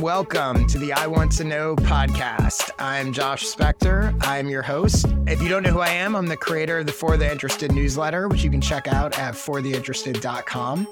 welcome to the I Want to Know podcast. I'm Josh Spector. I'm your host. If you don't know who I am, I'm the creator of the For the Interested newsletter, which you can check out at fortheinterested.com.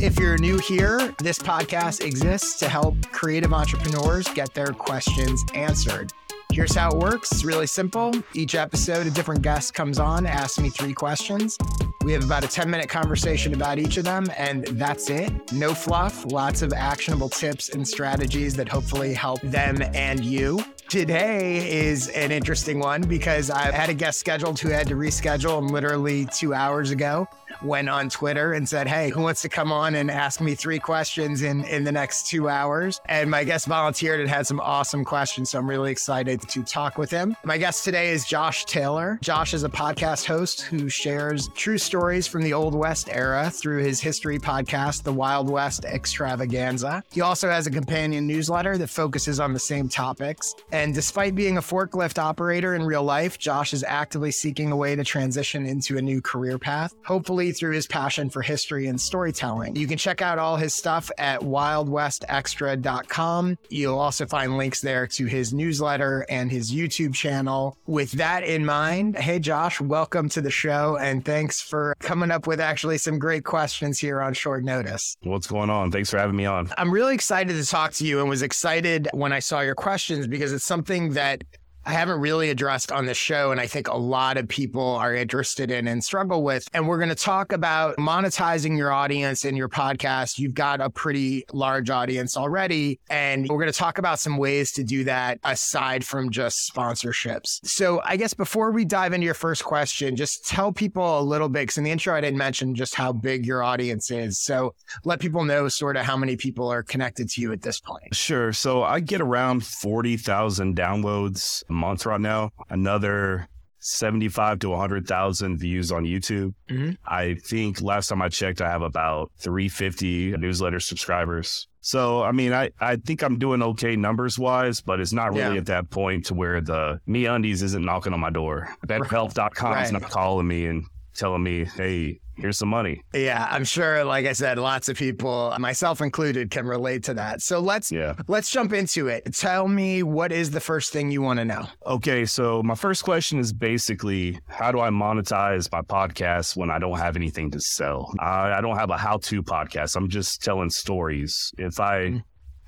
If you're new here, this podcast exists to help creative entrepreneurs get their questions answered. Here's how it works. It's really simple. Each episode, a different guest comes on, asks me three questions. We have about a 10 minute conversation about each of them, and that's it. No fluff, lots of actionable tips and strategies that hopefully help them and you. Today is an interesting one because I had a guest scheduled who had to reschedule literally two hours ago. Went on Twitter and said, Hey, who wants to come on and ask me three questions in, in the next two hours? And my guest volunteered and had some awesome questions. So I'm really excited to talk with him. My guest today is Josh Taylor. Josh is a podcast host who shares true stories from the Old West era through his history podcast, The Wild West Extravaganza. He also has a companion newsletter that focuses on the same topics. And despite being a forklift operator in real life, Josh is actively seeking a way to transition into a new career path, hopefully through his passion for history and storytelling. You can check out all his stuff at wildwestextra.com. You'll also find links there to his newsletter and his YouTube channel. With that in mind, hey, Josh, welcome to the show and thanks for coming up with actually some great questions here on short notice. What's going on? Thanks for having me on. I'm really excited to talk to you and was excited when I saw your questions because it's something that I haven't really addressed on the show, and I think a lot of people are interested in and struggle with. And we're going to talk about monetizing your audience in your podcast. You've got a pretty large audience already, and we're going to talk about some ways to do that aside from just sponsorships. So, I guess before we dive into your first question, just tell people a little bit, because in the intro, I didn't mention just how big your audience is. So, let people know sort of how many people are connected to you at this point. Sure. So, I get around 40,000 downloads a month right now. Another 75 to 100,000 views on YouTube. Mm-hmm. I think last time I checked, I have about 350 newsletter subscribers. So, I mean, I, I think I'm doing okay numbers wise, but it's not really Yeah. at that point to where the MeUndies isn't knocking on my door. BetterHelp.com is not calling me and telling me, hey, here's some money. Yeah, I'm sure like I said lots of people myself included can relate to that. So let's Yeah. let's jump into it. Tell me what is the first thing you want to know? Okay, so my first question is basically how do I monetize my podcast when I don't have anything to sell? I, I don't have a how to podcast. I'm just telling stories. If I had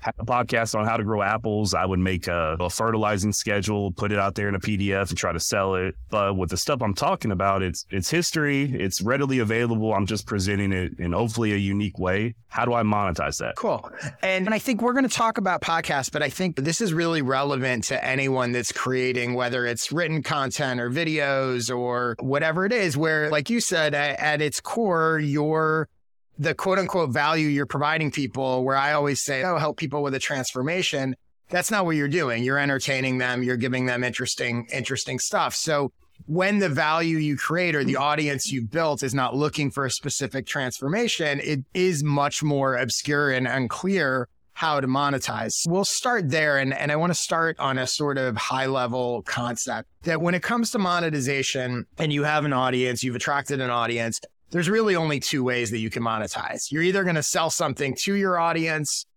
a podcast on how to grow apples, I would make a, a fertilizing schedule, put it out there in a PDF and try to sell it. But with the stuff I'm talking about, it's it's history, it's readily available. I'm just presenting it in hopefully a unique way. How do I monetize that? Cool. And, and I think we're going to talk about podcasts, but I think this is really relevant to anyone that's creating, whether it's written content or videos or whatever it is, where, like you said, at, at its core, you're the quote unquote value you're providing people, where I always say, oh, help people with a transformation. That's not what you're doing. You're entertaining them. You're giving them interesting, interesting stuff. So when the value you create or the audience you've built is not looking for a specific transformation, it is much more obscure and unclear how to monetize. We'll start there. And, and I want to start on a sort of high level concept that when it comes to monetization and you have an audience, you've attracted an audience, there's really only two ways that you can monetize. You're either going to sell something to your audience,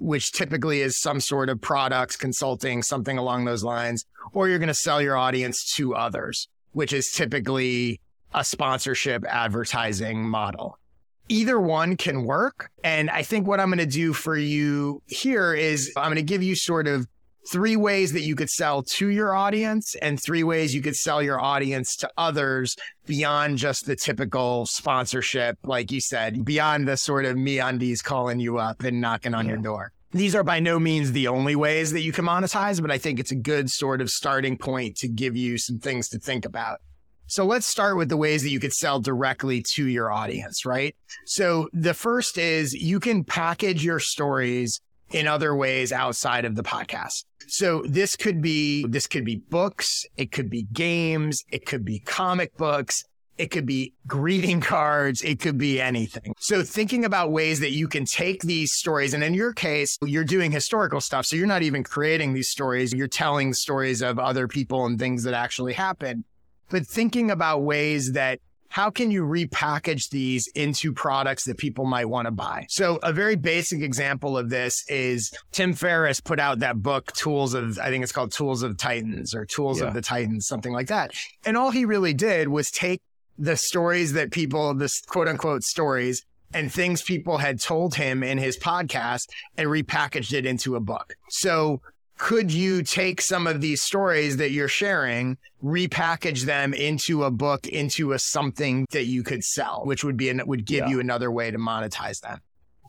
which typically is some sort of products, consulting, something along those lines, or you're going to sell your audience to others, which is typically a sponsorship advertising model. Either one can work. And I think what I'm going to do for you here is I'm going to give you sort of three ways that you could sell to your audience and three ways you could sell your audience to others beyond just the typical sponsorship, like you said, beyond the sort of MeUndies calling you up and knocking on your door. These are by no means the only ways that you can monetize, but I think it's a good sort of starting point to give you some things to think about. So let's start with the ways that you could sell directly to your audience, right? So the first is you can package your stories in other ways outside of the podcast. So this could be this could be books, it could be games, it could be comic books, it could be greeting cards, it could be anything. So thinking about ways that you can take these stories and in your case, you're doing historical stuff. So you're not even creating these stories, you're telling stories of other people and things that actually happened. But thinking about ways that how can you repackage these into products that people might want to buy? So a very basic example of this is Tim Ferriss put out that book, Tools of, I think it's called Tools of Titans or Tools yeah. of the Titans, something like that. And all he really did was take the stories that people, this quote unquote stories and things people had told him in his podcast and repackaged it into a book. So could you take some of these stories that you're sharing, repackage them into a book, into a something that you could sell, which would be, an, would give yeah. you another way to monetize them.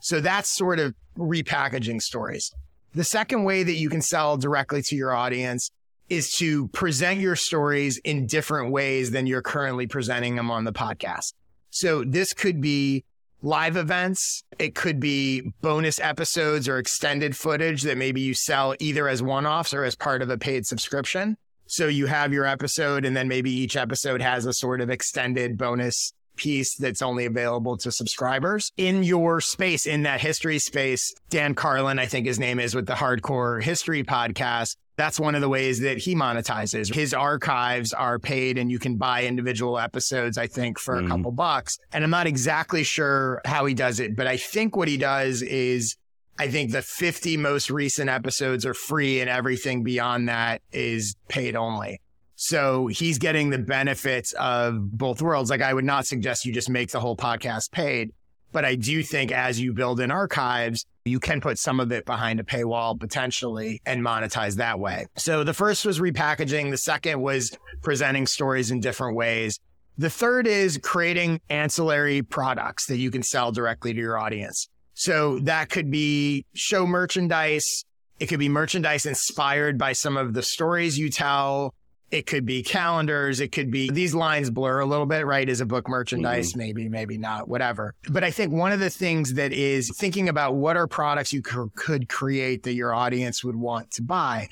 So that's sort of repackaging stories. The second way that you can sell directly to your audience is to present your stories in different ways than you're currently presenting them on the podcast. So this could be live events. It could be bonus episodes or extended footage that maybe you sell either as one offs or as part of a paid subscription. So you have your episode and then maybe each episode has a sort of extended bonus piece that's only available to subscribers in your space, in that history space. Dan Carlin, I think his name is with the Hardcore History podcast. That's one of the ways that he monetizes. His archives are paid and you can buy individual episodes, I think, for mm. a couple bucks. And I'm not exactly sure how he does it, but I think what he does is I think the 50 most recent episodes are free and everything beyond that is paid only. So he's getting the benefits of both worlds. Like I would not suggest you just make the whole podcast paid, but I do think as you build in archives, you can put some of it behind a paywall potentially and monetize that way. So the first was repackaging. The second was presenting stories in different ways. The third is creating ancillary products that you can sell directly to your audience. So that could be show merchandise. It could be merchandise inspired by some of the stories you tell. It could be calendars. It could be these lines blur a little bit, right? Is a book merchandise, mm-hmm. maybe, maybe not, whatever. But I think one of the things that is thinking about what are products you c- could create that your audience would want to buy.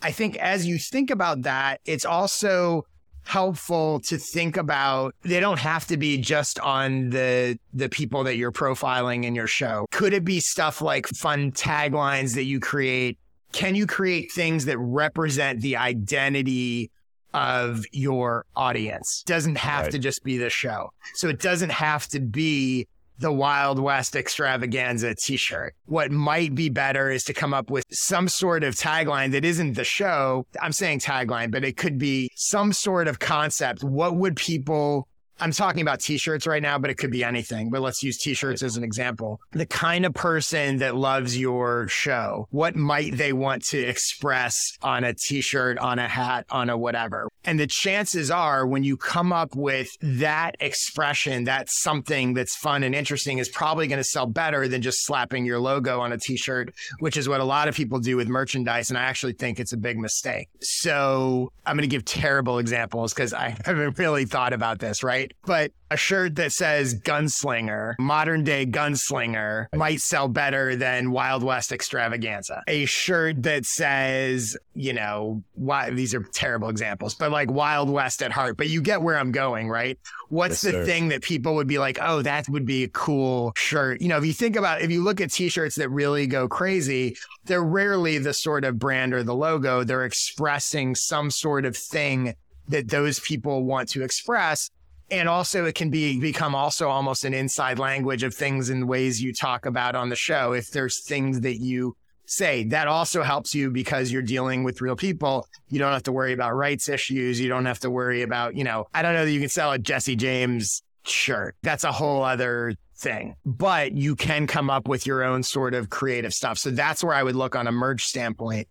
I think as you think about that, it's also helpful to think about they don't have to be just on the the people that you're profiling in your show could it be stuff like fun taglines that you create can you create things that represent the identity of your audience. Doesn't have right. to just be the show. So it doesn't have to be the Wild West extravaganza t shirt. What might be better is to come up with some sort of tagline that isn't the show. I'm saying tagline, but it could be some sort of concept. What would people I'm talking about t-shirts right now, but it could be anything. But let's use t-shirts as an example. The kind of person that loves your show, what might they want to express on a t-shirt, on a hat, on a whatever? And the chances are when you come up with that expression, that's something that's fun and interesting is probably going to sell better than just slapping your logo on a t-shirt, which is what a lot of people do with merchandise. And I actually think it's a big mistake. So I'm going to give terrible examples because I haven't really thought about this, right? But a shirt that says gunslinger, modern day gunslinger, might sell better than Wild West extravaganza. A shirt that says, you know, why these are terrible examples, but like Wild West at heart. But you get where I'm going, right? What's yes, the sir. thing that people would be like, oh, that would be a cool shirt? You know, if you think about, if you look at t shirts that really go crazy, they're rarely the sort of brand or the logo. They're expressing some sort of thing that those people want to express and also it can be become also almost an inside language of things and ways you talk about on the show. If there's things that you say that also helps you because you're dealing with real people. You don't have to worry about rights issues. You don't have to worry about you know i don't know that you can sell a jesse james shirt. That's a whole other thing. But you can come up with your own sort of creative stuff. So that's where i would look on a merge standpoint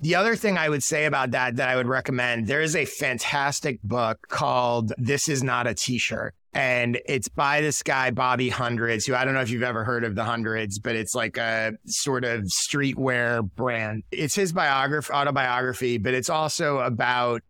the other thing I would say about that, that I would recommend, there is a fantastic book called This Is Not a T-shirt. And it's by this guy, Bobby Hundreds, who I don't know if you've ever heard of the Hundreds, but it's like a sort of streetwear brand. It's his biography, autobiography, but it's also about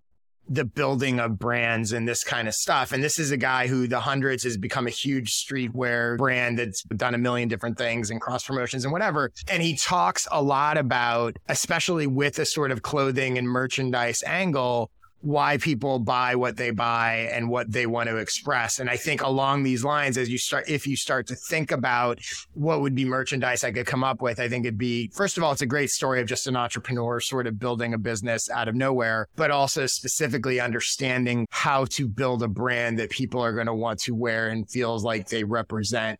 the building of brands and this kind of stuff. And this is a guy who the hundreds has become a huge streetwear brand that's done a million different things and cross promotions and whatever. And he talks a lot about, especially with a sort of clothing and merchandise angle, why people buy what they buy and what they want to express. And I think along these lines, as you start, if you start to think about what would be merchandise I could come up with, I think it'd be, first of all, it's a great story of just an entrepreneur sort of building a business out of nowhere, but also specifically understanding how to build a brand that people are going to want to wear and feels like they represent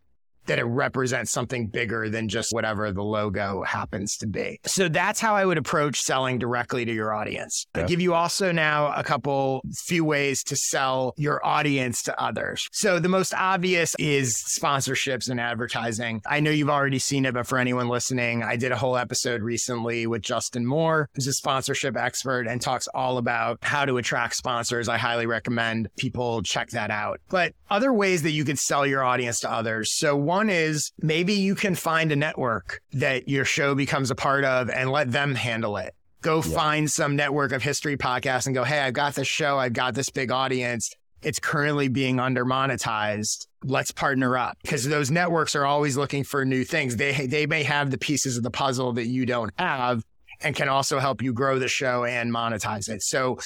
that it represents something bigger than just whatever the logo happens to be. So that's how I would approach selling directly to your audience. Yeah. I give you also now a couple few ways to sell your audience to others. So the most obvious is sponsorships and advertising. I know you've already seen it, but for anyone listening, I did a whole episode recently with Justin Moore, who's a sponsorship expert and talks all about how to attract sponsors. I highly recommend people check that out. But other ways that you could sell your audience to others. So one is maybe you can find a network that your show becomes a part of and let them handle it. Go yeah. find some network of history podcasts and go, hey, I've got this show, I've got this big audience. It's currently being under monetized. Let's partner up because those networks are always looking for new things. They they may have the pieces of the puzzle that you don't have and can also help you grow the show and monetize it. So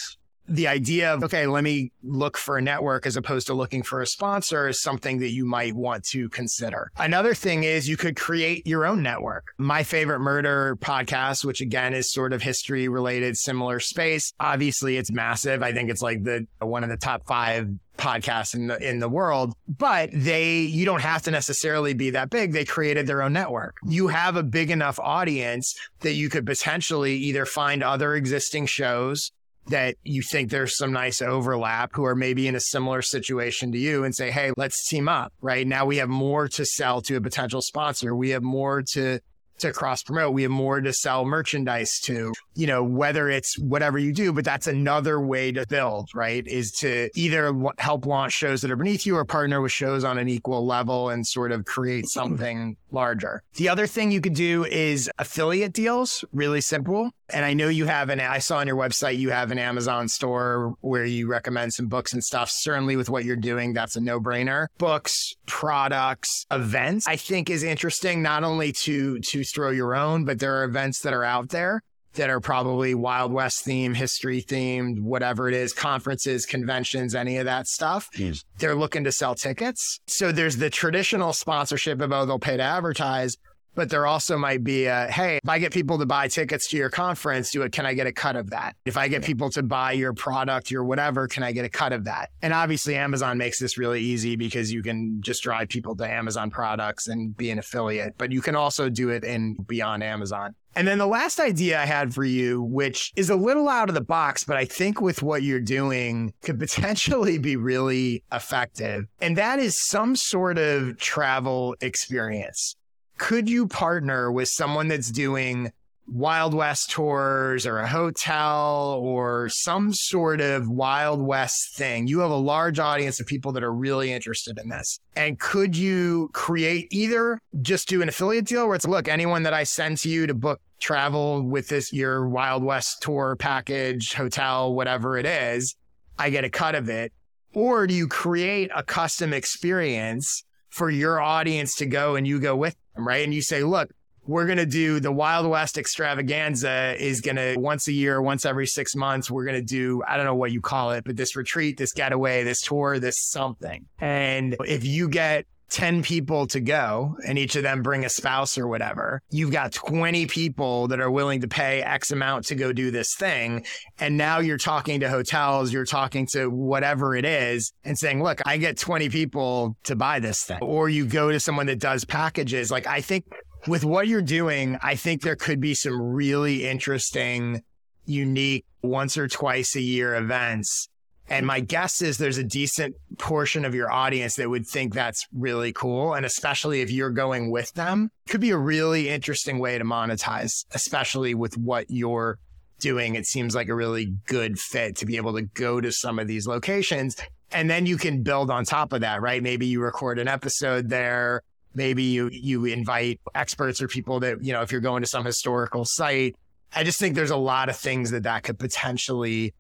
the idea of, okay, let me look for a network as opposed to looking for a sponsor is something that you might want to consider. Another thing is you could create your own network. My favorite murder podcast, which again is sort of history related, similar space. Obviously it's massive. I think it's like the one of the top five podcasts in the in the world but they you don't have to necessarily be that big they created their own network you have a big enough audience that you could potentially either find other existing shows that you think there's some nice overlap who are maybe in a similar situation to you and say, Hey, let's team up, right? Now we have more to sell to a potential sponsor. We have more to to cross promote. We have more to sell merchandise to, you know, whether it's whatever you do, but that's another way to build, right? Is to either help launch shows that are beneath you or partner with shows on an equal level and sort of create something larger. The other thing you could do is affiliate deals, really simple. And I know you have an, I saw on your website, you have an Amazon store where you recommend some books and stuff. Certainly with what you're doing, that's a no brainer. Books, products, events, I think is interesting, not only to, to throw your own, but there are events that are out there that are probably Wild West themed, history themed, whatever it is, conferences, conventions, any of that stuff. Yes. They're looking to sell tickets. So there's the traditional sponsorship of, oh, they'll pay to advertise, but there also might be a, hey, if I get people to buy tickets to your conference, do it. Can I get a cut of that? If I get people to buy your product, your whatever, can I get a cut of that? And obviously Amazon makes this really easy because you can just drive people to Amazon products and be an affiliate, but you can also do it in beyond Amazon. And then the last idea I had for you, which is a little out of the box, but I think with what you're doing could potentially be really effective. And that is some sort of travel experience could you partner with someone that's doing Wild West tours or a hotel or some sort of Wild West thing. You have a large audience of people that are really interested in this. And could you create either just do an affiliate deal where it's look, anyone that I send to you to book travel with this, your Wild West tour package, hotel, whatever it is, I get a cut of it. Or do you create a custom experience for your audience to go and you go with them, right? And you say, look, we're going to do the Wild West extravaganza is going to once a year, once every six months, we're going to do, I don't know what you call it, but this retreat, this getaway, this tour, this something. And if you get 10 people to go and each of them bring a spouse or whatever, you've got 20 people that are willing to pay X amount to go do this thing. And now you're talking to hotels, you're talking to whatever it is and saying, look, I get 20 people to buy this thing. Or you go to someone that does packages. Like I think with what you're doing, I think there could be some really interesting, unique once or twice a year events and my guess is there's a decent portion of your audience that would think that's really cool. And especially if you're going with them, could be a really interesting way to monetize, especially with what you're doing. It seems like a really good fit to be able to go to some of these locations. And then you can build on top of that, right? Maybe you record an episode there. Maybe you, you invite experts or people that, you know, if you're going to some historical site, I just think there's a lot of things that that could potentially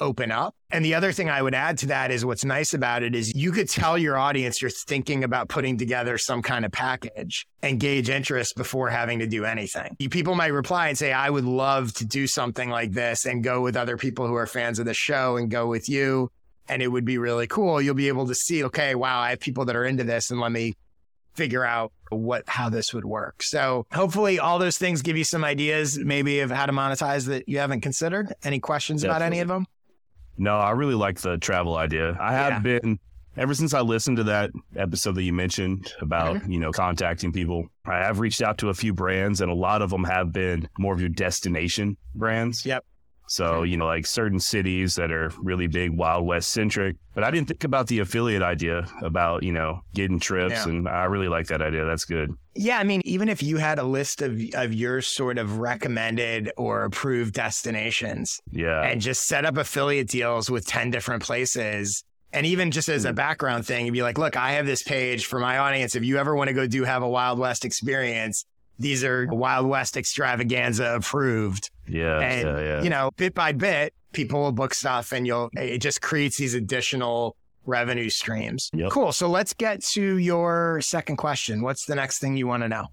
open up. And the other thing I would add to that is what's nice about it is you could tell your audience you're thinking about putting together some kind of package and gauge interest before having to do anything. People might reply and say, I would love to do something like this and go with other people who are fans of the show and go with you. And it would be really cool. You'll be able to see, okay, wow, I have people that are into this and let me figure out what how this would work. So hopefully all those things give you some ideas maybe of how to monetize that you haven't considered. Any questions Definitely. about any of them? No, I really like the travel idea. I have yeah. been ever since I listened to that episode that you mentioned about, mm-hmm. you know, contacting people. I have reached out to a few brands and a lot of them have been more of your destination brands. Yep. So, you know, like certain cities that are really big Wild West centric. But I didn't think about the affiliate idea about, you know, getting trips. Yeah. And I really like that idea. That's good. Yeah. I mean, even if you had a list of, of your sort of recommended or approved destinations. Yeah. And just set up affiliate deals with 10 different places. And even just as a hmm. background thing, you'd be like, look, I have this page for my audience. If you ever want to go do have a Wild West experience, these are Wild West extravaganza approved. Yeah, and, yeah, yeah. You know, bit by bit, people will book stuff and you'll, it just creates these additional revenue streams. Yep. Cool. So let's get to your second question. What's the next thing you want to know?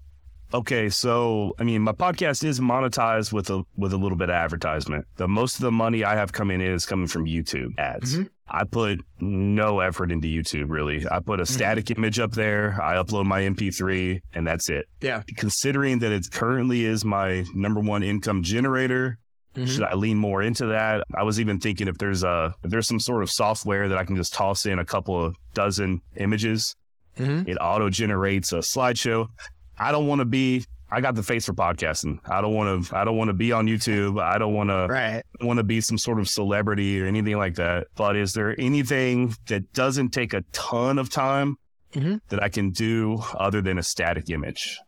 Okay, so I mean, my podcast is monetized with a with a little bit of advertisement. The most of the money I have coming in is coming from YouTube ads. Mm-hmm. I put no effort into YouTube really. I put a mm-hmm. static image up there. I upload my MP3, and that's it. Yeah. Considering that it currently is my number one income generator, Mm-hmm. Should I lean more into that? I was even thinking if there's a if there's some sort of software that I can just toss in a couple of dozen images, mm-hmm. it auto generates a slideshow. I don't want to be I got the face for podcasting. I don't want to. I don't want to be on YouTube. I don't want to. Right. Want to be some sort of celebrity or anything like that. But is there anything that doesn't take a ton of time mm-hmm. that I can do other than a static image?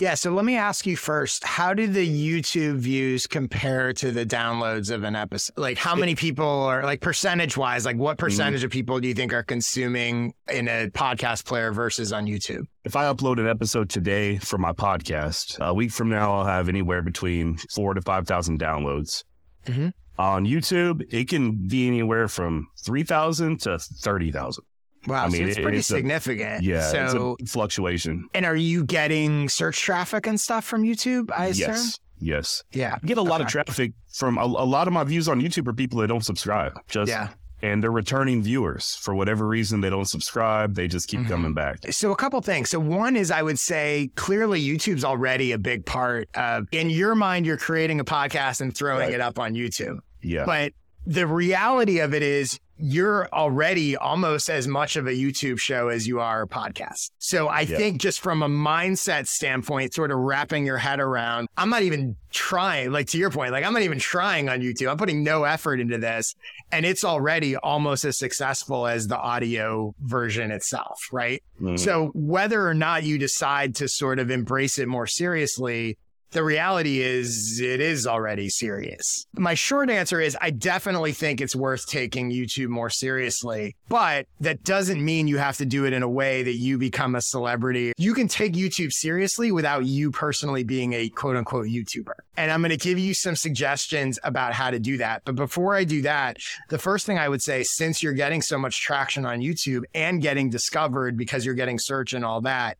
Yeah. So let me ask you first how do the YouTube views compare to the downloads of an episode? Like, how many people are, like, percentage wise, like, what mm-hmm. percentage mm-hmm. of people do you think are consuming in a podcast player versus on YouTube? If I upload an episode today for my podcast, a week from now, I'll have anywhere between four to 5,000 downloads. Mm-hmm. On YouTube, it can be anywhere from 3,000 to 30,000. Wow, I mean, so it's pretty it's significant. A, yeah, so fluctuation. And are you getting search traffic and stuff from YouTube? I assume. Yes. Yes. Yeah. I get a lot of traffic from a, a, lot of my views on YouTube are people that don't subscribe. Just yeah. And they're returning viewers for whatever reason they don't subscribe. They just keep mm-hmm. coming back. So a couple things. So one is I would say clearly YouTube's already a big part of in your mind. You're creating a podcast and throwing right. it up on YouTube. Yeah. But the reality of it is you're already almost as much of a YouTube show as you are a podcast. So I think just from a mindset standpoint, sort of wrapping your head around, I'm not even trying, like to your point, like I'm not even trying on YouTube. I'm putting no effort into this and it's already almost as successful as the audio version itself. Right. Mm-hmm. So whether or not you decide to sort of embrace it more seriously, the reality is it is already serious. My short answer is I definitely think it's worth taking YouTube more seriously, but that doesn't mean you have to do it in a way that you become a celebrity. You can take YouTube seriously without you personally being a quote unquote YouTuber. And I'm going to give you some suggestions about how to do that. But before I do that, the first thing I would say, since you're getting so much traction on YouTube and getting discovered because you're getting search and all that,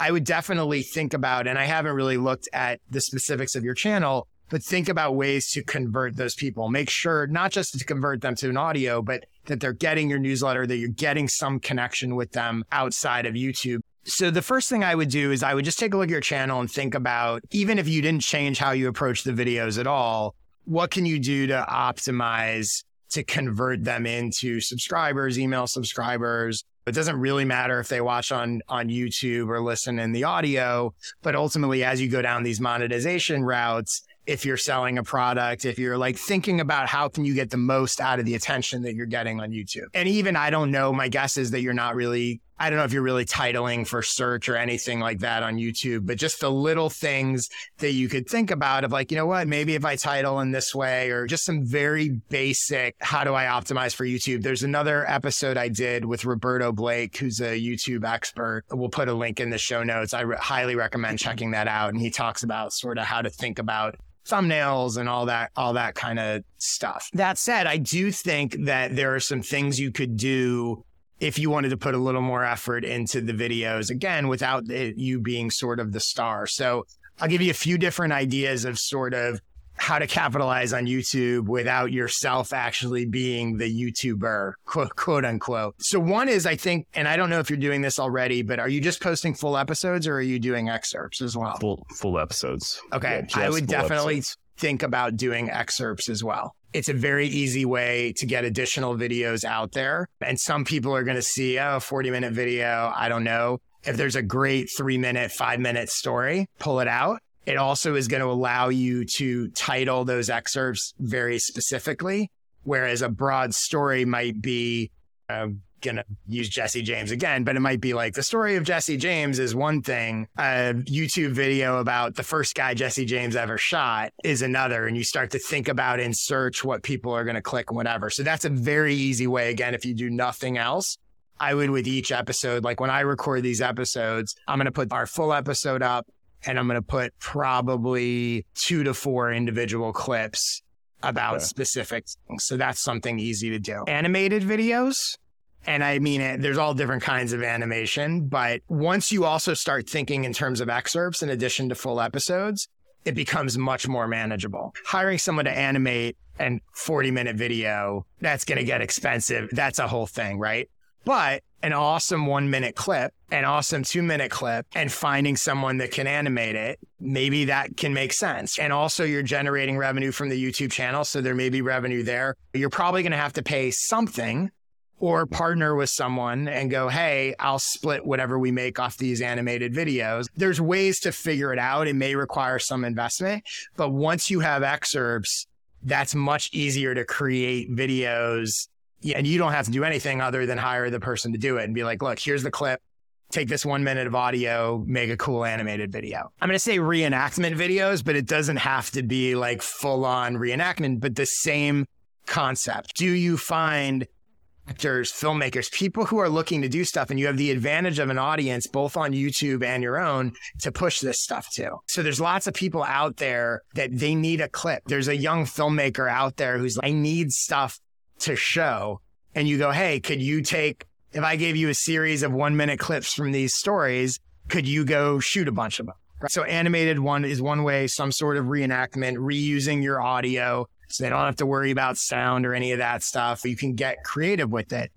I would definitely think about, and I haven't really looked at the specifics of your channel, but think about ways to convert those people. Make sure not just to convert them to an audio, but that they're getting your newsletter, that you're getting some connection with them outside of YouTube. So the first thing I would do is I would just take a look at your channel and think about, even if you didn't change how you approach the videos at all, what can you do to optimize to convert them into subscribers, email subscribers, it doesn't really matter if they watch on on YouTube or listen in the audio, but ultimately as you go down these monetization routes, if you're selling a product, if you're like thinking about how can you get the most out of the attention that you're getting on YouTube. And even I don't know, my guess is that you're not really I don't know if you're really titling for search or anything like that on YouTube, but just the little things that you could think about of like, you know what, maybe if I title in this way or just some very basic, how do I optimize for YouTube? There's another episode I did with Roberto Blake, who's a YouTube expert. We'll put a link in the show notes. I re- highly recommend checking that out. And he talks about sort of how to think about thumbnails and all that, all that kind of stuff. That said, I do think that there are some things you could do if you wanted to put a little more effort into the videos, again, without it, you being sort of the star. So I'll give you a few different ideas of sort of how to capitalize on YouTube without yourself actually being the YouTuber, quote, quote unquote. So one is, I think, and I don't know if you're doing this already, but are you just posting full episodes or are you doing excerpts as well? Full full episodes. Okay. Yeah, I would definitely episodes. think about doing excerpts as well. It's a very easy way to get additional videos out there. And some people are going to see, oh, 40 minute video. I don't know. If there's a great three minute, five minute story, pull it out. It also is going to allow you to title those excerpts very specifically, whereas a broad story might be, I'm going to use Jesse James again, but it might be like the story of Jesse James is one thing. A YouTube video about the first guy Jesse James ever shot is another. And you start to think about and search what people are going to click and whatever. So that's a very easy way. Again, if you do nothing else, I would with each episode, like when I record these episodes, I'm going to put our full episode up and I'm going to put probably two to four individual clips about specific things. So that's something easy to do. Animated videos. And I mean, it, there's all different kinds of animation, but once you also start thinking in terms of excerpts in addition to full episodes, it becomes much more manageable. Hiring someone to animate an 40 minute video, that's going to get expensive. That's a whole thing, right? But an awesome one minute clip, an awesome two minute clip, and finding someone that can animate it, maybe that can make sense. And also, you're generating revenue from the YouTube channel. So there may be revenue there. You're probably going to have to pay something or partner with someone and go, hey, I'll split whatever we make off these animated videos. There's ways to figure it out. It may require some investment, but once you have excerpts, that's much easier to create videos. And you don't have to do anything other than hire the person to do it and be like, look, here's the clip. Take this one minute of audio, make a cool animated video. I'm going to say reenactment videos, but it doesn't have to be like full on reenactment, but the same concept. Do you find actors, filmmakers, people who are looking to do stuff, and you have the advantage of an audience, both on YouTube and your own, to push this stuff to. So there's lots of people out there that they need a clip. There's a young filmmaker out there who's like, I need stuff to show. And you go, hey, could you take, if I gave you a series of one minute clips from these stories, could you go shoot a bunch of them? Right? So animated one is one way, some sort of reenactment, reusing your audio. So they don't have to worry about sound or any of that stuff. You can get creative with it.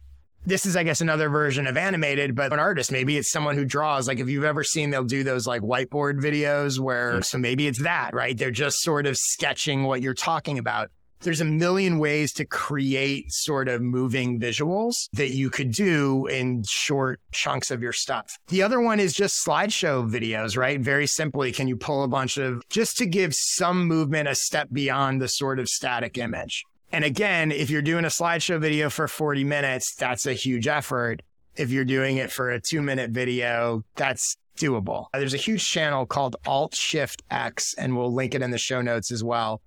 This is, I guess, another version of animated, but an artist, maybe it's someone who draws. Like if you've ever seen, they'll do those like whiteboard videos where, Mm. so maybe it's that, right? They're just sort of sketching what you're talking about. There's a million ways to create sort of moving visuals that you could do in short chunks of your stuff. The other one is just slideshow videos, right? Very simply, can you pull a bunch of just to give some movement a step beyond the sort of static image? And again, if you're doing a slideshow video for 40 minutes, that's a huge effort. If you're doing it for a two minute video, that's doable. There's a huge channel called Alt Shift X, and we'll link it in the show notes as well.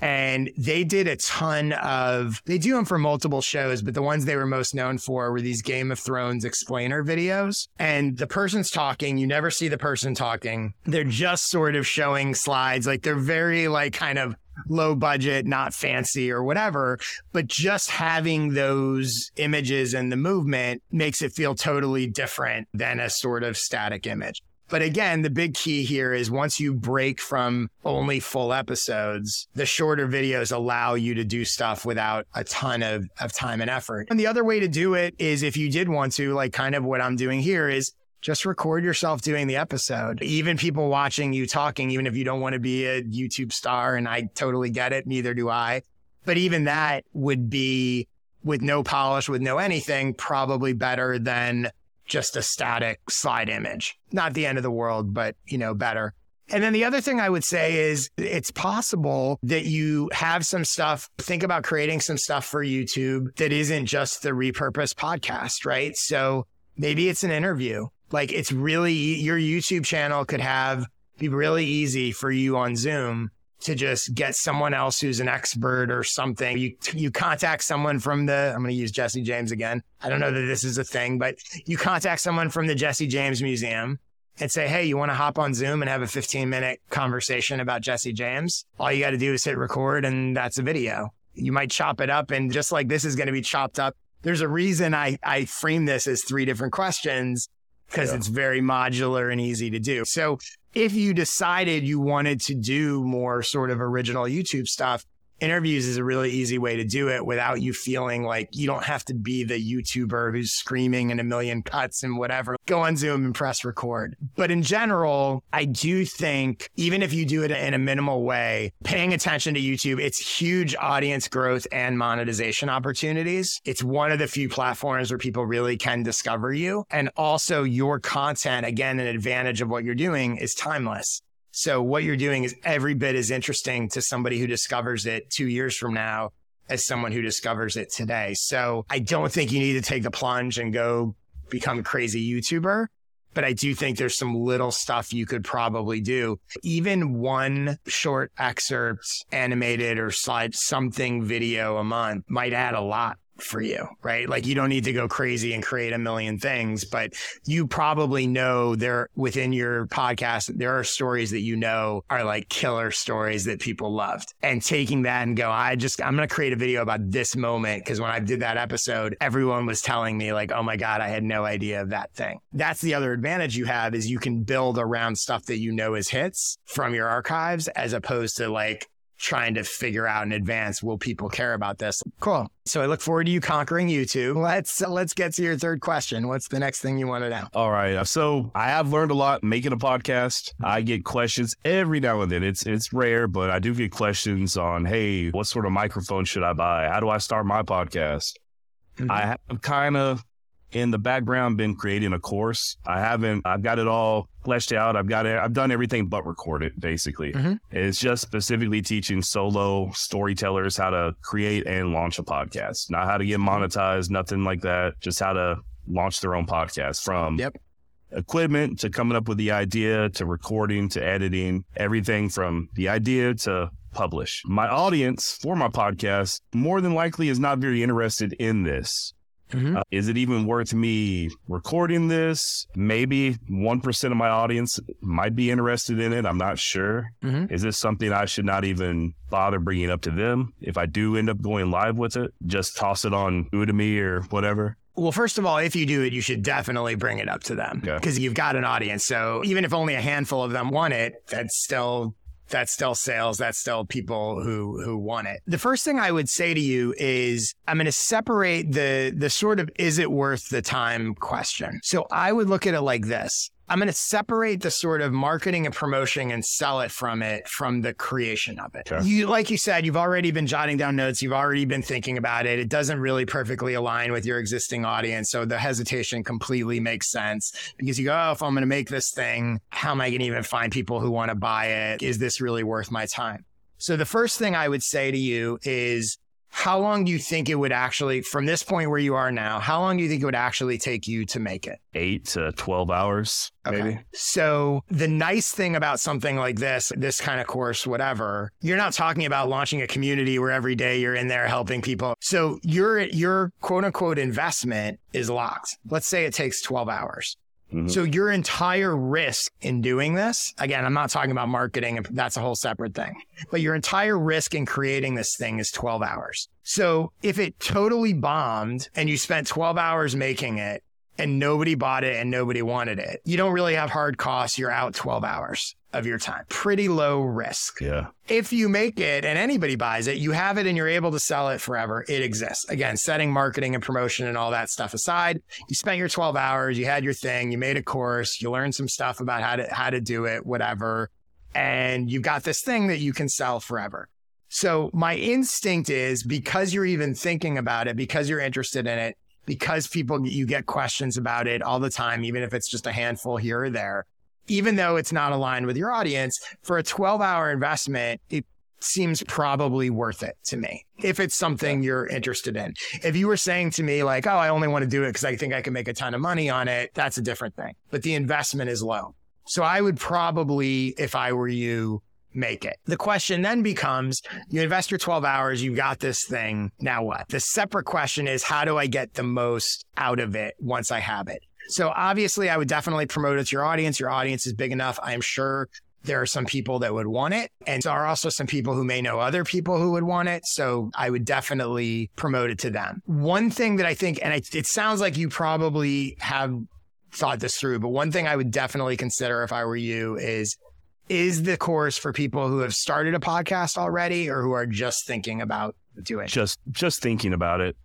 And they did a ton of, they do them for multiple shows, but the ones they were most known for were these Game of Thrones explainer videos. And the person's talking, you never see the person talking. They're just sort of showing slides. Like they're very like kind of low budget, not fancy or whatever, but just having those images and the movement makes it feel totally different than a sort of static image. But again, the big key here is once you break from only full episodes, the shorter videos allow you to do stuff without a ton of, of time and effort. And the other way to do it is if you did want to, like kind of what I'm doing here is just record yourself doing the episode. Even people watching you talking, even if you don't want to be a YouTube star, and I totally get it, neither do I. But even that would be with no polish, with no anything, probably better than just a static slide image. Not the end of the world, but you know, better. And then the other thing I would say is it's possible that you have some stuff, think about creating some stuff for YouTube that isn't just the repurposed podcast, right? So maybe it's an interview. Like it's really, your YouTube channel could have, be really easy for you on Zoom to just get someone else who's an expert or something. You you contact someone from the I'm going to use Jesse James again. I don't know that this is a thing, but you contact someone from the Jesse James Museum and say, Hey, you want to hop on Zoom and have a 15 minute conversation about Jesse James? All you got to do is hit record and that's a video. You might chop it up and just like this is going to be chopped up. There's a reason I, I frame this as three different questions because yeah. it's very modular and easy to do. So if you decided you wanted to do more sort of original YouTube stuff, interviews is a really easy way to do it without you feeling like you don't have to be the YouTuber who's screaming in a million cuts and whatever. Go on Zoom and press record. But in general, I do think even if you do it in a minimal way, paying attention to YouTube, it's huge audience growth and monetization opportunities. It's one of the few platforms where people really can discover you. And also your content, again, an advantage of what you're doing is timeless. So what you're doing is every bit as interesting to somebody who discovers it two years from now as someone who discovers it today. So I don't think you need to take the plunge and go become a crazy YouTuber. But I do think there's some little stuff you could probably do. Even one short excerpt, animated or slide something video a month might add a lot for you, right? Like you don't need to go crazy and create a million things, but you probably know there within your podcast, there are stories that you know are like killer stories that people loved. And taking that and go, I just, I'm going to create a video about this moment. Cause when I did that episode, everyone was telling me like, oh my God, I had no idea of that thing. That's the other advantage you have is you can build around stuff that you know is hits from your archives as opposed to like, trying to figure out in advance will people care about this? Cool. So i look forward to you conquering youtube let's let's get to your third question. What's the next thing you want to know? All right. So i have learned a lot making a podcast. I get questions every now and then. It's it's rare but i do get questions on hey what sort of microphone should i buy? How do i start my podcast? Mm-hmm. i have kind of in the background been creating a course. I haven't, I've got it all fleshed out. I've got it, I've done everything but record it basically. Mm-hmm. It's just specifically teaching solo storytellers how to create and launch a podcast, not how to get monetized, nothing like that, just how to launch their own podcast from yep. equipment to coming up with the idea to recording to editing, everything from the idea to publish. My audience for my podcast more than likely is not very interested in this. Mm-hmm. Uh, is it even worth me recording this? Maybe 1% of my audience might be interested in it. I'm not sure. Mm-hmm. Is this something I should not even bother bringing up to them? If I do end up going live with it, just toss it on Udemy or whatever. Well, first of all, if you do it, you should definitely bring it up to them because okay. you've got an audience. So even if only a handful of them want it, that's still that's still sales. That's still people who who want it. The first thing I would say to you is I'm going to separate the the sort of is it worth the time question. So I would look at it like this. I'm going to separate the sort of marketing and promotion and sell it from it from the creation of it. You, like you said, you've already been jotting down notes. You've already been thinking about it. It doesn't really perfectly align with your existing audience. So the hesitation completely makes sense because you go, oh, if I'm going to make this thing, how am I going to even find people who want to buy it? Is this really worth my time? So the first thing I would say to you is how long do you think it would actually, from this point where you are now, how long do you think it would actually take you to make it? Eight to 12 hours, okay. maybe. So, the nice thing about something like this, this kind of course, whatever, you're not talking about launching a community where every day you're in there helping people. So, your, your quote unquote investment is locked. Let's say it takes 12 hours. Mm-hmm. So your entire risk in doing this, again, I'm not talking about marketing that's a whole separate thing, but your entire risk in creating this thing is 12 hours. So if it totally bombed and you spent 12 hours making it and nobody bought it and nobody wanted it, you don't really have hard costs. You're out 12 hours of your time. Pretty low risk. Yeah. If you make it and anybody buys it, you have it and you're able to sell it forever. It exists. Again, setting marketing and promotion and all that stuff aside, you spent your 12 hours, you had your thing, you made a course, you learned some stuff about how to how to do it, whatever, and you got this thing that you can sell forever. So my instinct is because you're even thinking about it, because you're interested in it, because people you get questions about it all the time, even if it's just a handful here or there, even though it's not aligned with your audience, for a 12 hour investment, it seems probably worth it to me if it's something you're interested in. If you were saying to me, like, oh, I only want to do it because I think I can make a ton of money on it, that's a different thing. But the investment is low. So I would probably, if I were you, make it. The question then becomes you invest your 12 hours, you've got this thing. Now what? The separate question is how do I get the most out of it once I have it? So obviously, I would definitely promote it to your audience. Your audience is big enough. I am sure there are some people that would want it. And there are also some people who may know other people who would want it. So I would definitely promote it to them. One thing that I think, and it, it sounds like you probably have thought this through, but one thing I would definitely consider if I were you is is the course for people who have started a podcast already or who are just thinking about doing it? just just thinking about it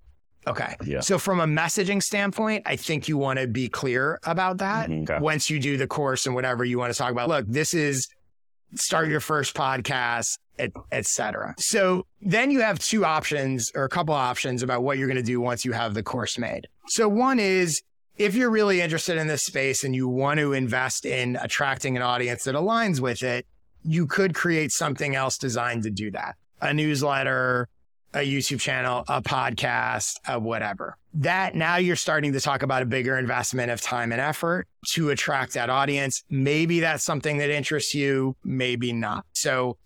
Okay. Yeah. So from a messaging standpoint, I think you want to be clear about that Mhm. Okay. once you do the course and whatever you want to talk about. Look, this is start your first podcast, et, et cetera. So then you have two options or a couple options about what you're going to do once you have the course made. So one is if you're really interested in this space and you want to invest in attracting an audience that aligns with it, you could create something else designed to do that. A newsletter, a YouTube channel, a podcast, a whatever. That now you're starting to talk about a bigger investment of time and effort to attract that audience. Maybe that's something that interests you, maybe not. So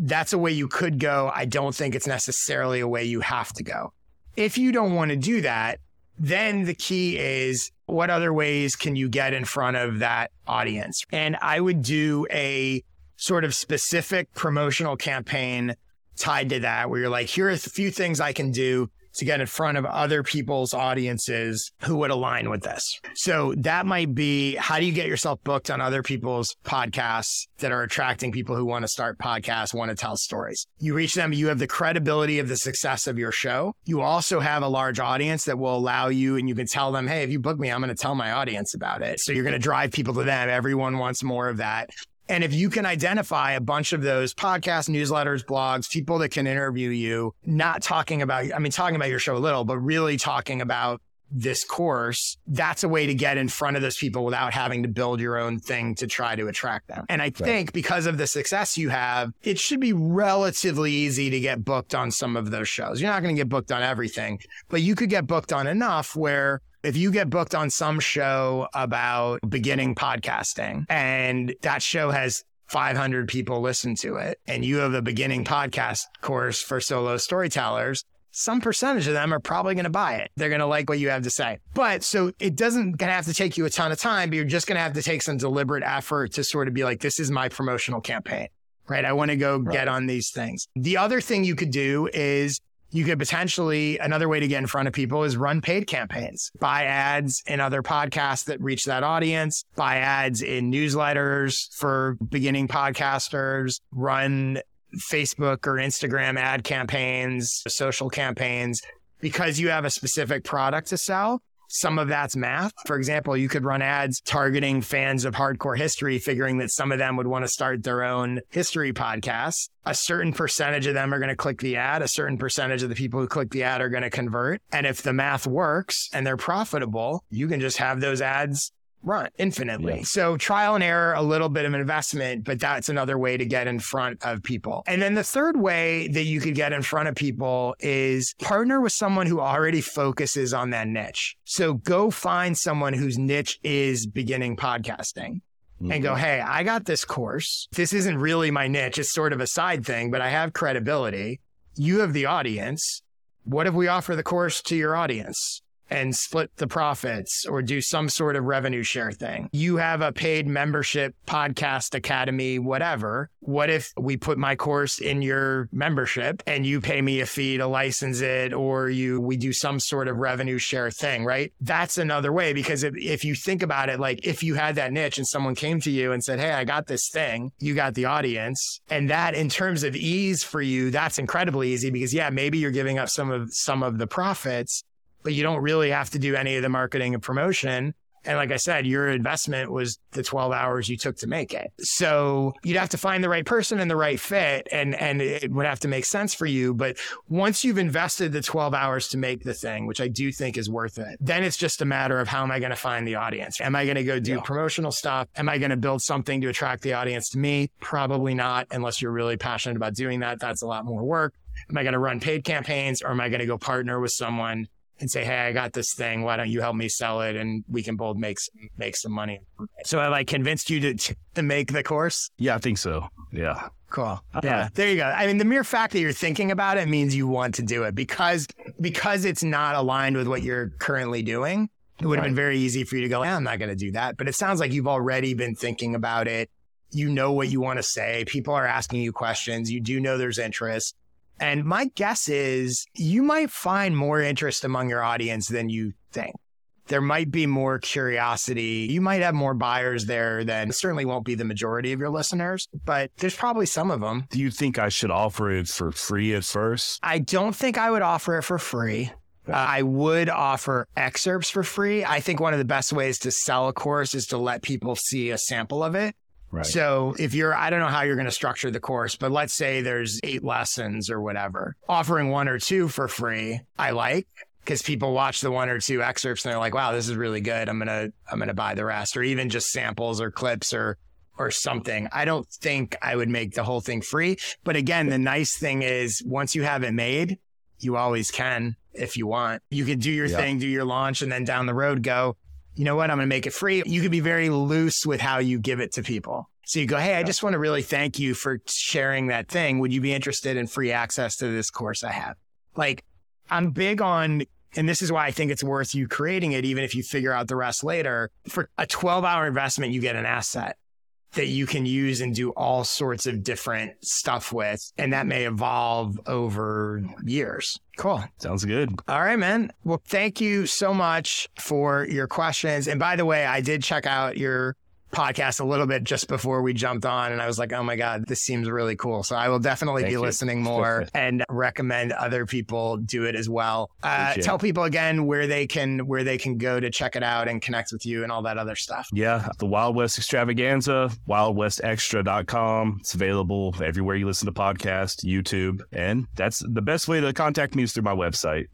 that's a way you could go. I don't think it's necessarily a way you have to go. If you don't want to do that, then the key is what other ways can you get in front of that audience? And I would do a sort of specific promotional campaign tied to that where you're like, here are a few things I can do to get in front of other people's audiences who would align with this. So that might be how do you get yourself booked on other people's podcasts that are attracting people who want to start podcasts, want to tell stories. You reach them, you have the credibility of the success of your show. You also have a large audience that will allow you and you can tell them, hey, if you book me, I'm going to tell my audience about it. So you're going to drive people to them. Everyone wants more of that. And if you can identify a bunch of those podcasts, newsletters, blogs, people that can interview you, not talking about, I mean, talking about your show a little, but really talking about this course, that's a way to get in front of those people without having to build your own thing to try to attract them. And I think because of the success you have, it should be relatively easy to get booked on some of those shows. You're not going to get booked on everything, but you could get booked on enough where if you get booked on some show about beginning podcasting and that show has 500 people listen to it and you have a beginning podcast course for solo storytellers, some percentage of them are probably going to buy it. They're going to like what you have to say. But so it doesn't going to have to take you a ton of time, but you're just going to have to take some deliberate effort to sort of be like, this is my promotional campaign, right? I want to go get on these things. The other thing you could do is you could potentially another way to get in front of people is run paid campaigns. Buy ads in other podcasts that reach that audience. Buy ads in newsletters for beginning podcasters. Run facebook or instagram ad campaigns social campaigns. Because you have a specific product to sell some of that's math. For example, you could run ads targeting fans of hardcore history, figuring that some of them would want to start their own history podcast. A certain percentage of them are going to click the ad. A certain percentage of the people who click the ad are going to convert. And if the math works and they're profitable, you can just have those ads run infinitely. Yeah. So trial and error, a little bit of investment, but that's another way to get in front of people. And then the third way that you could get in front of people is partner with someone who already focuses on that niche. So go find someone whose niche is beginning podcasting and go, mm-hmm. Hey, I got this course. This isn't really my niche. It's sort of a side thing, but I have credibility. You have the audience. What if we offer the course to your audience? And split the profits or do some sort of revenue share thing. You have a paid membership, podcast academy, whatever. What if we put my course in your membership and you pay me a fee to license it or you we do some sort of revenue share thing, right? That's another way because if, if you think about it like if you had that niche and someone came to you and said, "Hey, I got this thing." You got the audience. And that in terms of ease for you, that's incredibly easy because yeah, maybe you're giving up some of some of the profits, but you don't really have to do any of the marketing and promotion. And like I said, your investment was the 12 hours you took to make it. So you'd have to find the right person and the right fit and, and it would have to make sense for you. But once you've invested the 12 hours to make the thing, which I do think is worth it, then it's just a matter of how am I going to find the audience? Am I going to go do Yeah. promotional stuff? Am I going to build something to attract the audience to me? Probably not, unless you're really passionate about doing that. That's a lot more work. Am I going to run paid campaigns or am I going to go partner with someone and say, Hey, I got this thing. Why don't you help me sell it? And we can both make, some- make some money. So have I convinced you to, to make the course? Yeah, I think so. Yeah. Cool. Uh, Yeah. There you go. I mean, the mere fact that you're thinking about it means you want to do it because, because it's not aligned with what you're currently doing. It would have right. been very easy for you to go, I'm not going to do that. But it sounds like you've already been thinking about it. You know what you want to say. People are asking you questions. You do know there's interest. And my guess is you might find more interest among your audience than you think. There might be more curiosity. You might have more buyers there than certainly won't be the majority of your listeners, but there's probably some of them. Do you think I should offer it for free at first? I don't think I would offer it for free. Uh, I would offer excerpts for free. I think one of the best ways to sell a course is to let people see a sample of it. Right. So if you're, I don't know how you're going to structure the course, but let's say there's eight lessons or whatever, offering one or two for free, I like because people watch the one or two excerpts and they're like, wow, this is really good. I'm going to, I'm going to buy the rest or even just samples or clips or, or something. I don't think I would make the whole thing free. But again, the nice thing is once you have it made, you always can if you want. You can do your yeah. thing, do your launch, and then down the road go, you know what? I'm going to make it free. You can be very loose with how you give it to people. So you go, Hey, I just want to really thank you for sharing that thing. Would you be interested in free access to this course I have? Like I'm big on, and this is why I think it's worth you creating it, even if you figure out the rest later. For a 12 hour investment, you get an asset that you can use and do all sorts of different stuff with. And that may evolve over years. Cool. Sounds good. All right, man. Well, thank you so much for your questions. And by the way, I did check out your podcast a little bit just before we jumped on and I was like, oh my God, this seems really cool. So I will definitely Thank be you. listening more and recommend other people do it as well. Uh, tell people again where they can where they can go to check it out and connect with you and all that other stuff. Yeah. The Wild West Extravaganza, wildwestextra.com. It's available everywhere you listen to podcasts, YouTube. And that's the best way to contact me is through my website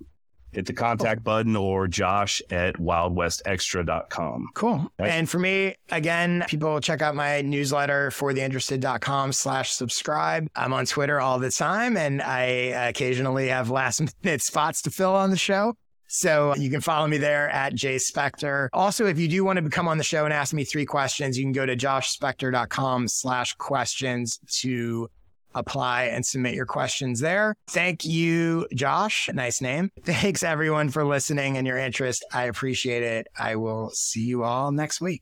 hit the contact button or josh at wildwestextra.com. Cool. Right. And for me, again, people check out my newsletter for theinterested.com slash subscribe. I'm on Twitter all the time and I occasionally have last minute spots to fill on the show. So you can follow me there at Jay Spector. Also, if you do want to come on the show and ask me three questions, you can go to joshspector.com slash questions to apply and submit your questions there. Thank you, Josh. Nice name. Thanks everyone for listening and your interest. I appreciate it. I will see you all next week.